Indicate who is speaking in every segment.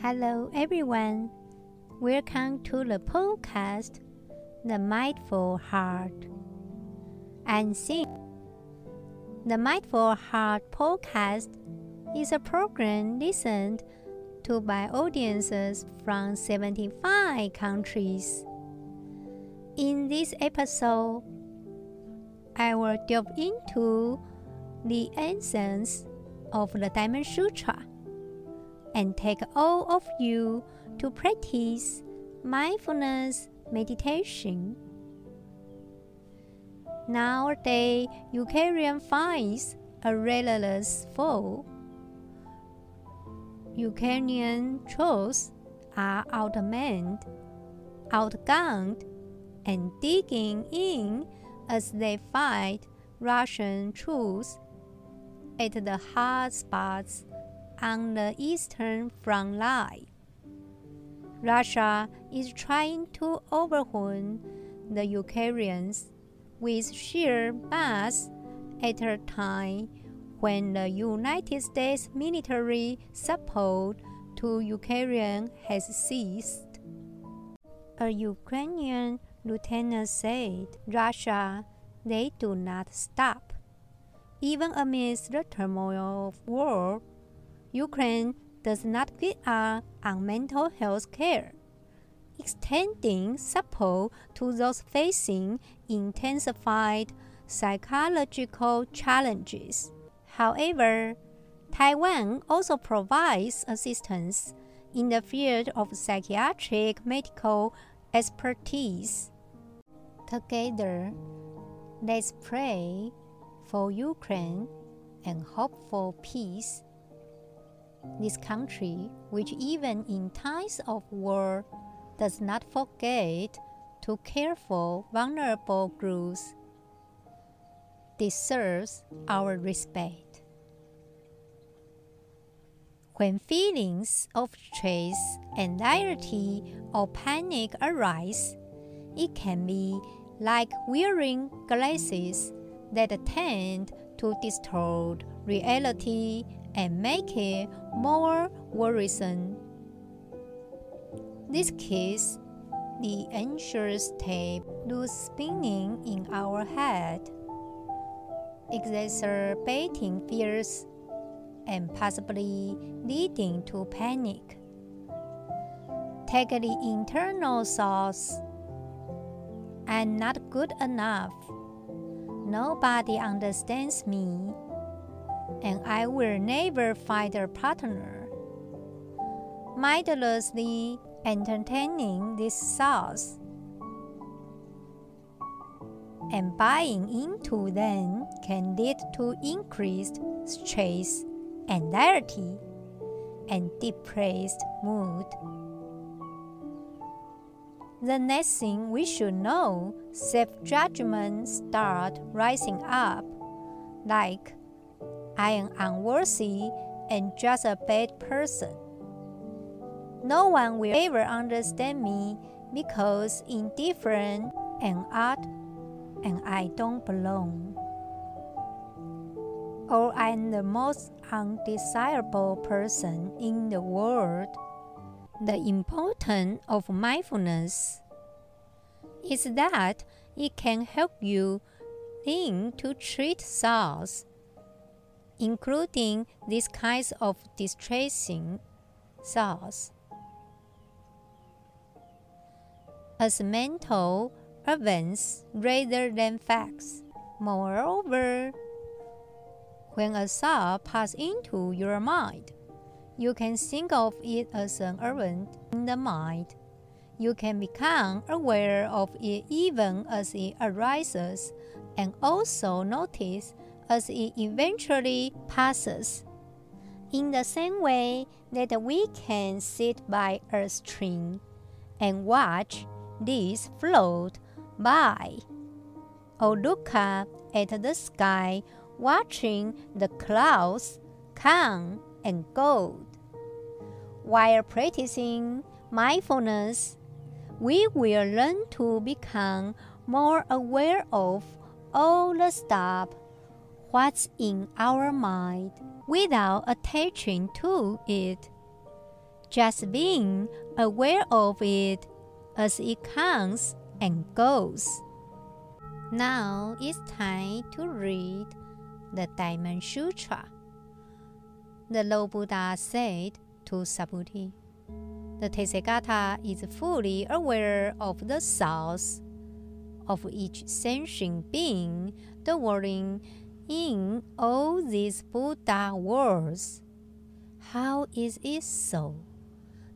Speaker 1: Hello, everyone. Welcome to the podcast, The Mindful Heart. And see, the Mindful Heart podcast is a program listened to by audiences from 75 countries. In this episode, I will delve into the essence of the Diamond Sutra and take all of you to practice mindfulness meditation. Nowadays, Ukrainian finds a relentless foe. Ukrainian troops are outmanned, outgunned, and digging in as they fight Russian troops at the hot spots on the eastern front line. Russia is trying to overwhelm the Ukrainians with sheer mass at a time when the United States military support to Ukraine has ceased. A Ukrainian lieutenant said Russia, they do not stop. Even amidst the turmoil of war, Ukraine does not give up on mental health care, extending support to those facing intensified psychological challenges. However, Taiwan also provides assistance in the field of psychiatric medical expertise. Together, let's pray for Ukraine and hope for peace this country, which even in times of war does not forget to care for vulnerable groups, deserves our respect. When feelings of stress, anxiety, or panic arise, it can be like wearing glasses that tend to distort reality and make it more worrisome. This case, the anxious tape lose spinning in our head, exacerbating fears and possibly leading to panic. Take the internal thoughts. I'm not good enough. Nobody understands me and I will never find a partner. Mindlessly entertaining these thoughts and buying into them can lead to increased stress, anxiety, and depressed mood. The next thing we should know, self-judgment start rising up, like I am unworthy and just a bad person. No one will ever understand me because indifferent and odd and I don't belong. Oh, or I'm the most undesirable person in the world. The importance of mindfulness is that it can help you learn to treat thoughts including these kinds of distressing thoughts. As mental events rather than facts. Moreover, when a thought passes into your mind, you can think of it as an event in the mind. You can become aware of it even as it arises and also notice as it eventually passes. In the same way that we can sit by a stream and watch this float by, or look up at the sky watching the clouds come and go. While practicing mindfulness, we will learn to become more aware of all the stuff what's in our mind without attaching to it just being aware of it as it comes and goes. Now it's time to read the Diamond Sutra. The Lord Buddha said to Subhuti, The Tathagata is fully aware of the source of each sentient being dwelling in all these Buddha worlds. How is it so?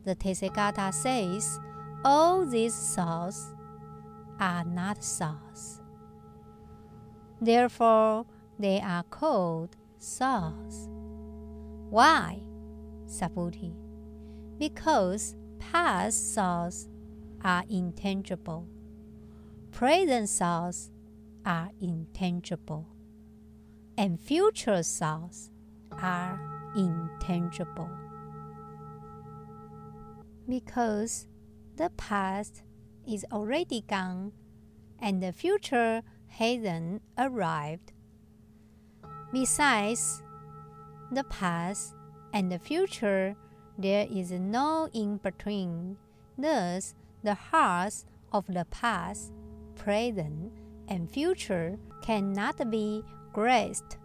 Speaker 1: The Tathagata says all these souls are not souls. Therefore, they are called souls. Why? Subhuti. Because past souls are intangible. Present souls are intangible. And future selves are intangible. Because the past is already gone and the future hasn't arrived. Besides the past and the future, there is no in between. Thus, the hearts of the past, present, and future cannot be grasped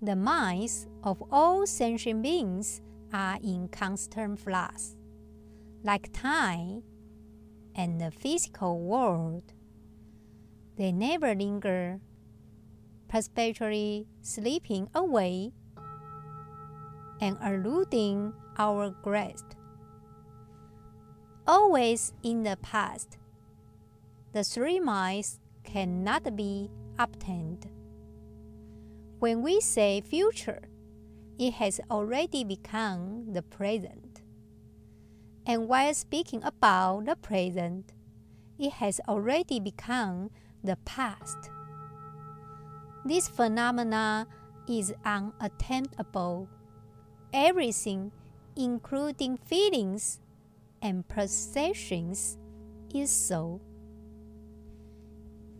Speaker 1: The minds of all sentient beings are in constant flux, like time and the physical world. They never linger, perpetually slipping away and eluding our grasp. Always in the past, the three minds cannot be obtained. When we say future, it has already become the present. And while speaking about the present, it has already become the past. This phenomena is unattainable. Everything, including feelings and perceptions, is so.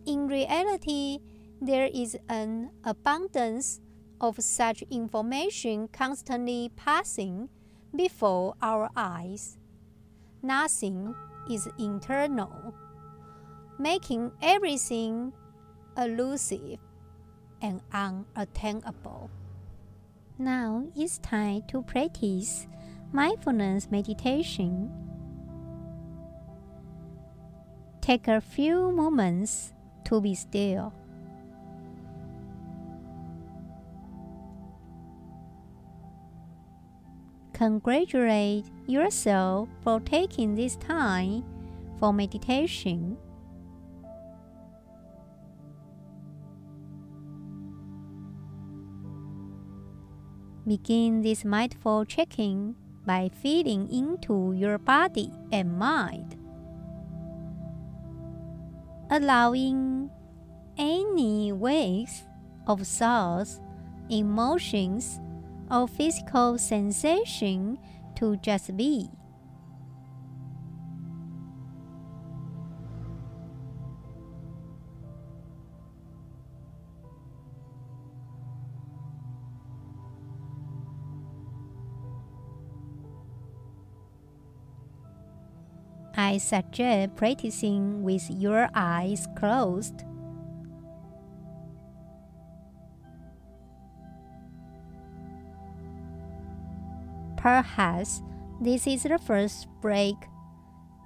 Speaker 1: In reality, there is an abundance of such information constantly passing before our eyes. Nothing is internal, making everything elusive and unattainable. Now it's time to practice mindfulness meditation. Take a few moments to be still. Congratulate yourself for taking this time for meditation. Begin this mindful checking by feeling into your body and mind, allowing any waves of thoughts, emotions, or physical sensation to just be. I suggest practicing with your eyes closed. Perhaps this is the first break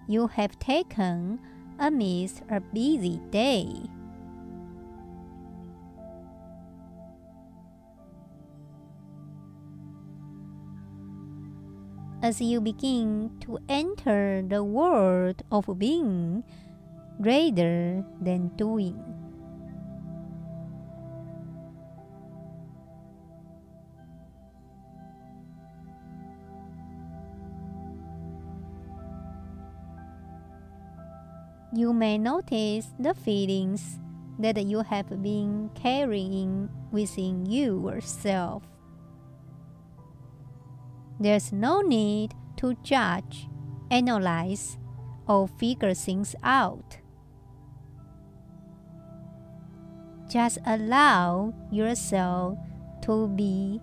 Speaker 1: you have taken amidst a busy day. As you begin to enter the world of being rather than doing. you may notice the feelings that you have been carrying within yourself. There's no need to judge, analyze, or figure things out. Just allow yourself to be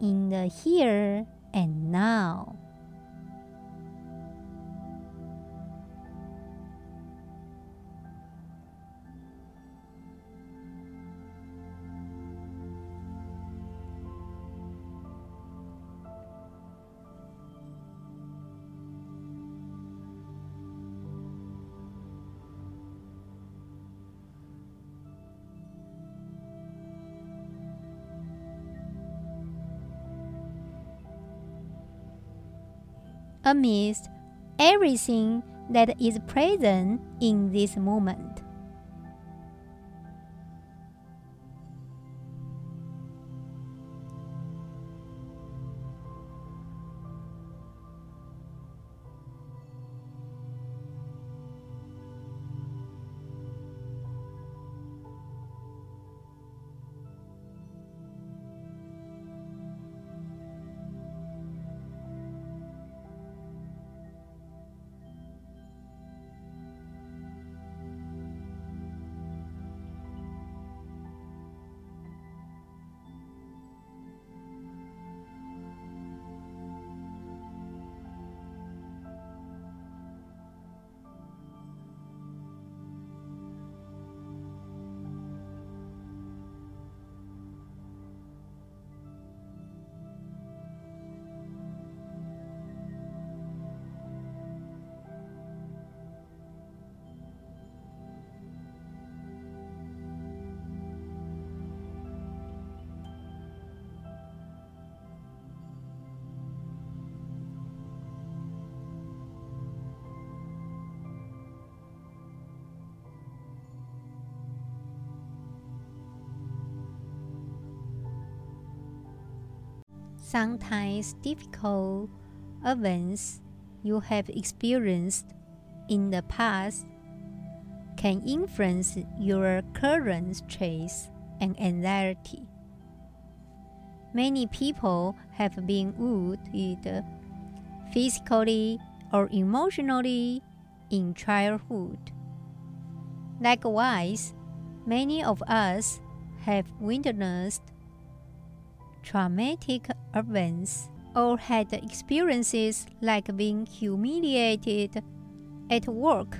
Speaker 1: in the here and now. Amidst everything that is present in this moment. Sometimes difficult events you have experienced in the past can influence your current stress and anxiety. Many people have been wounded physically or emotionally in childhood. Likewise, many of us have witnessed traumatic events or had experiences like being humiliated at work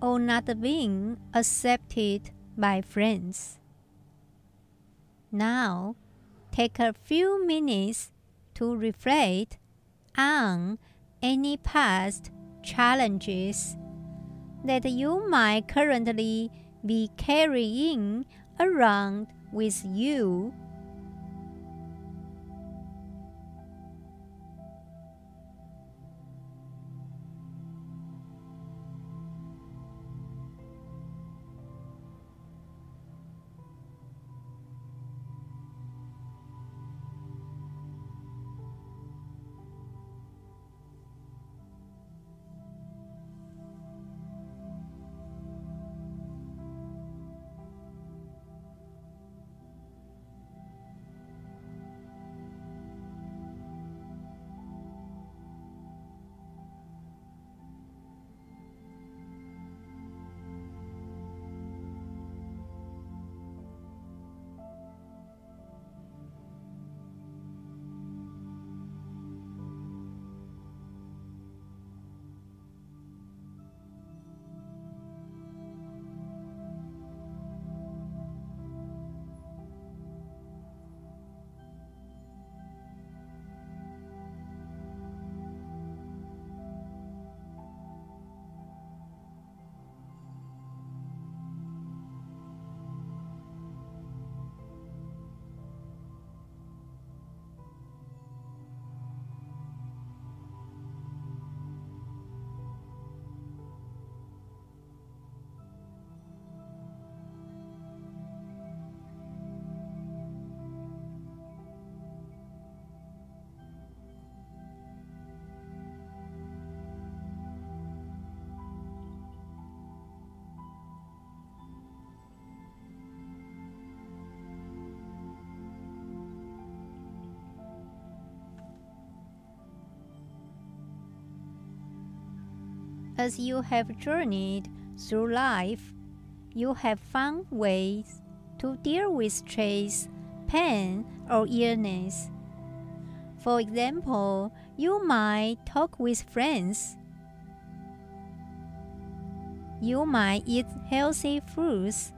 Speaker 1: or not being accepted by friends. Now, take a few minutes to reflect on any past challenges that you might currently be carrying around with you as you have journeyed through life, you have found ways to deal with stress, pain, or illness. For example, you might talk with friends. You might eat healthy foods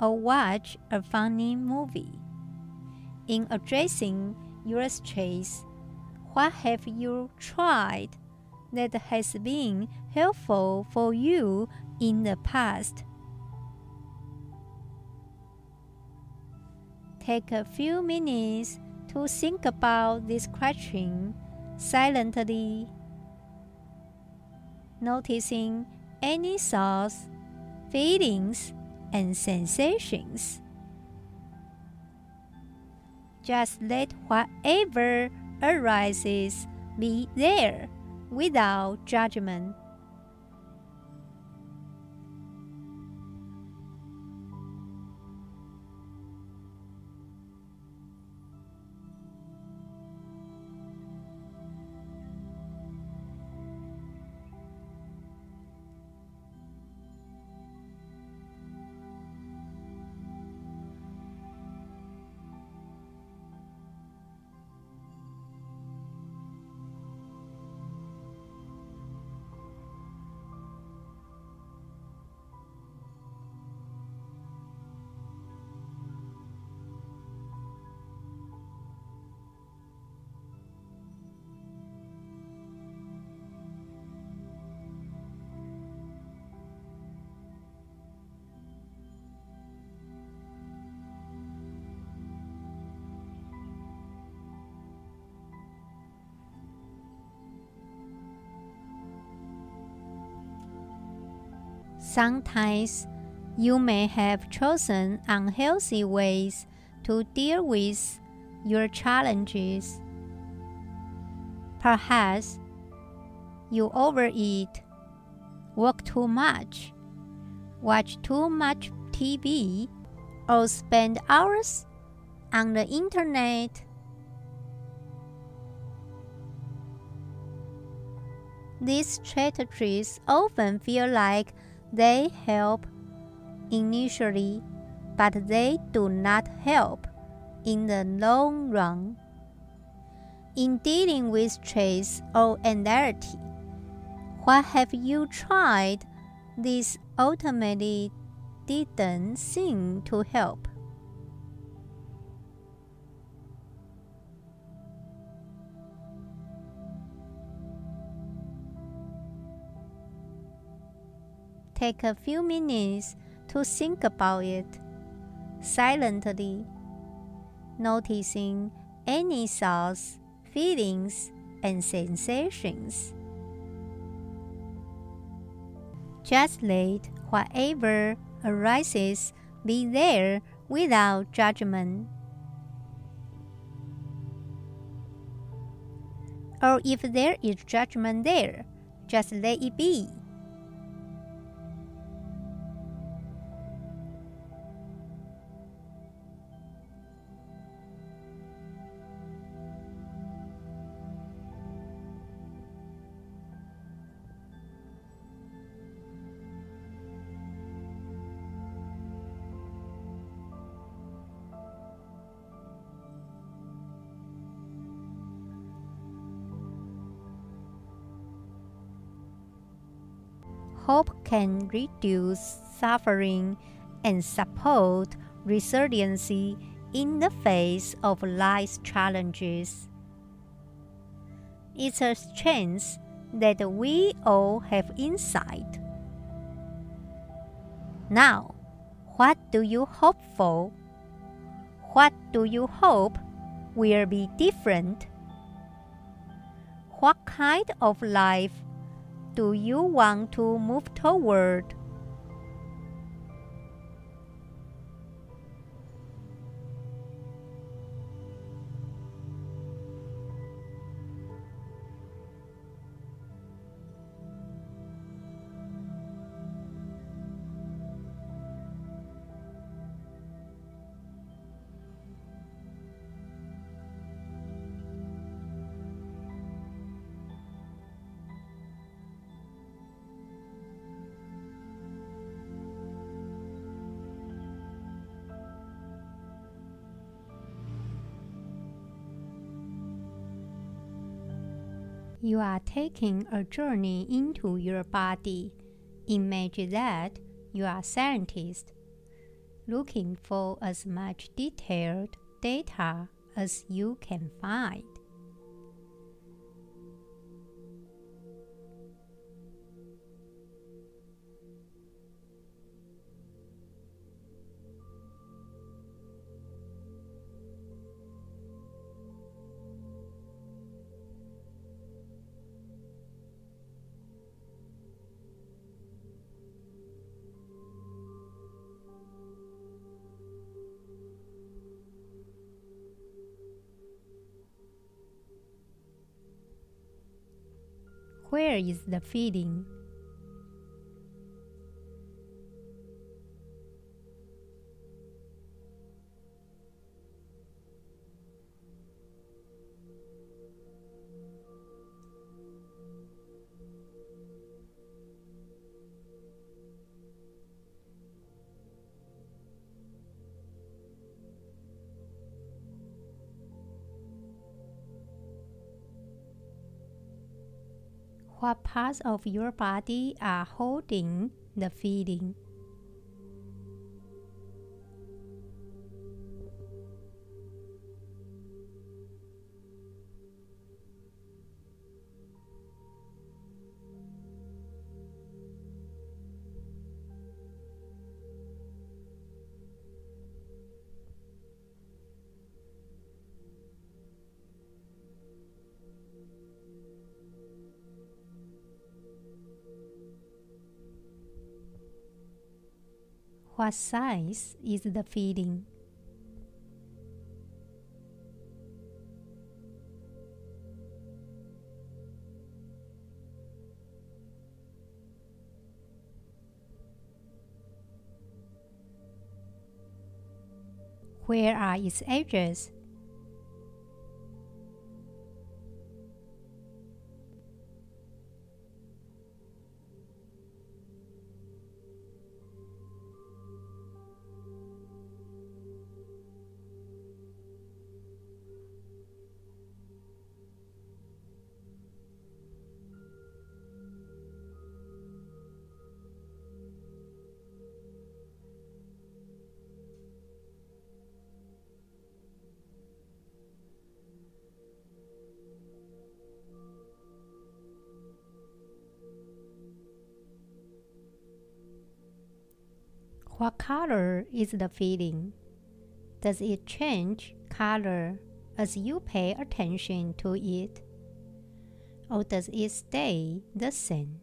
Speaker 1: or watch a funny movie. In addressing your stress, what have you tried that has been helpful for you in the past? Take a few minutes to think about this question silently, noticing any thoughts, feelings, and sensations. Just let whatever arises be there without judgment. Sometimes you may have chosen unhealthy ways to deal with your challenges. Perhaps you overeat, work too much, watch too much TV, or spend hours on the internet. These strategies often feel like they help initially, but they do not help in the long run. In dealing with stress or anxiety, what have you tried? This ultimately didn't seem to help. Take a few minutes to think about it silently, noticing any thoughts, feelings, and sensations. Just let whatever arises be there without judgment. Or if there is judgment there, just let it be. Hope can reduce suffering and support resiliency in the face of life's challenges. It's a strength that we all have inside. Now, what do you hope for? What do you hope will be different? What kind of life do you want to move toward? You are taking a journey into your body. Imagine that you are a scientist looking for as much detailed data as you can find. Where is the feeling? Parts of your body are holding the feeling? What size is the feeling? Where are its edges? What color is the feeling? Does it change color as you pay attention to it? Or does it stay the same?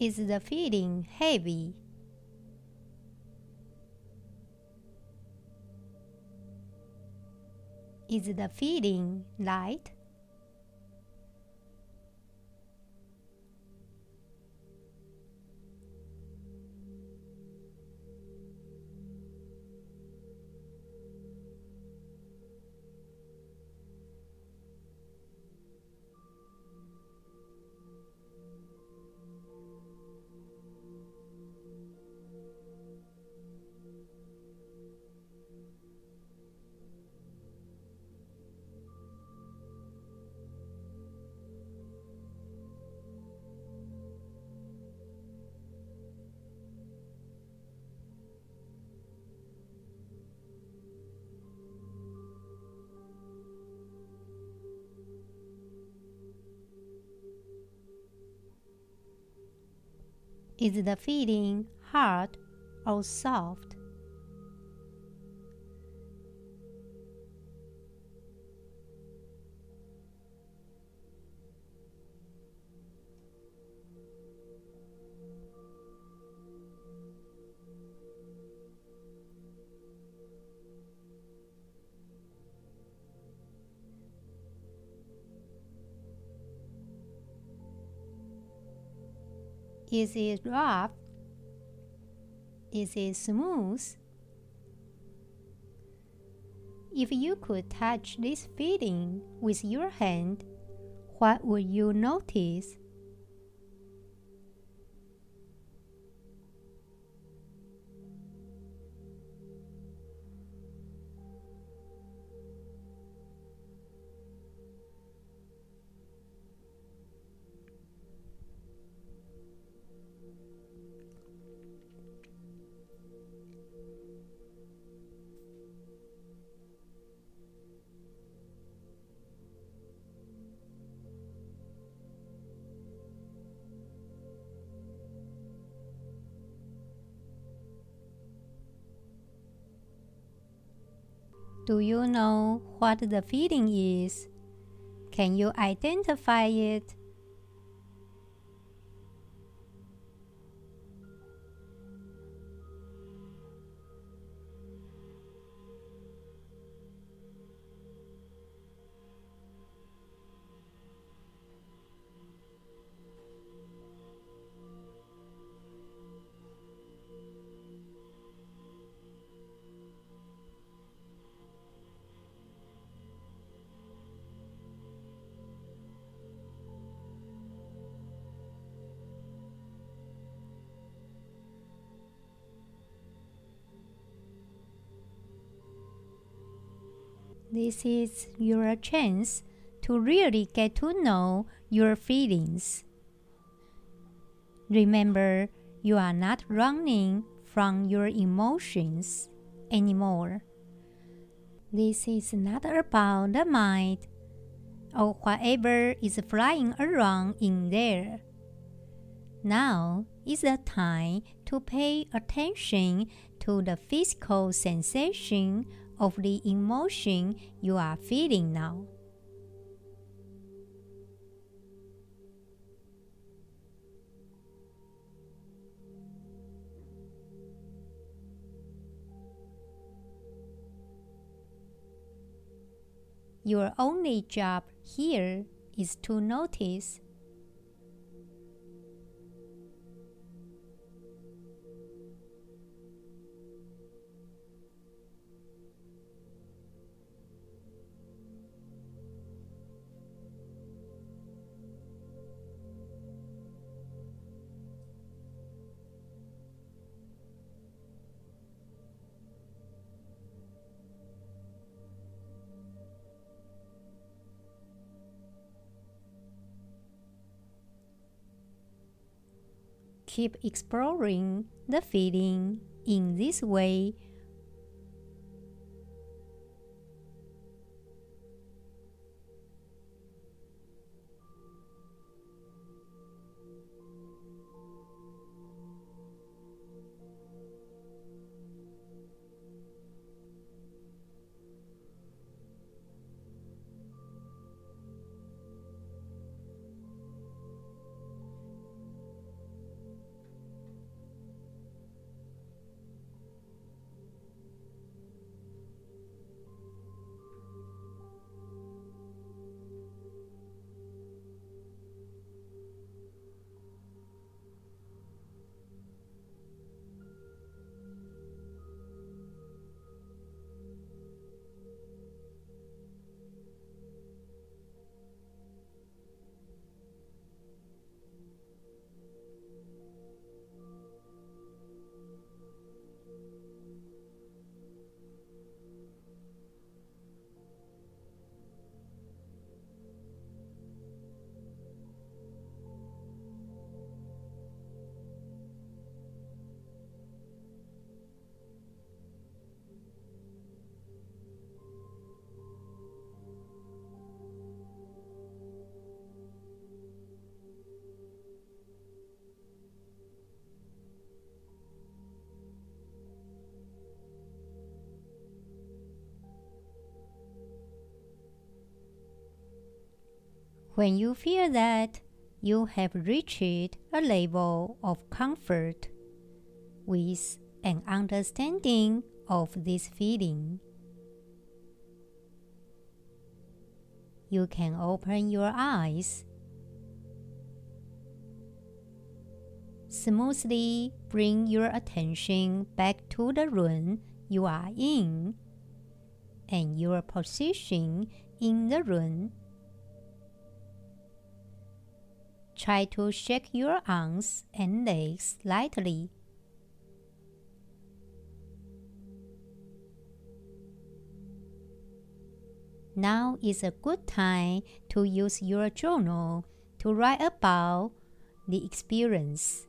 Speaker 1: Is the feeling heavy? Is the feeling light? Is the feeling hard or soft? Is it rough? Is it smooth? If you could touch this feeling with your hand, what would you notice? Do you know what the feeling is? Can you identify it? This is your chance to really get to know your feelings. Remember, you are not running from your emotions anymore. This is not about the mind or whatever is flying around in there. Now is the time to pay attention to the physical sensation of the emotion you are feeling now. Your only job here is to notice keep exploring the feeling in this way When you feel that you have reached a level of comfort with an understanding of this feeling, you can open your eyes Smoothly bring your attention back to the room you are in and your position in the room. Try to shake your arms and legs lightly. Now is a good time to use your journal to write about the experience.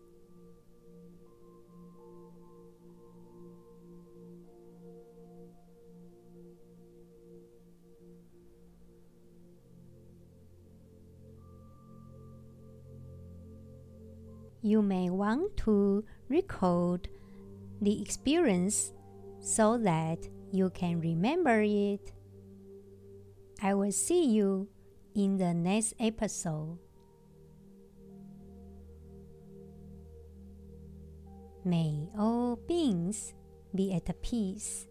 Speaker 1: You may want to record the experience so that you can remember it. I will see you in the next episode. May all beings be at peace.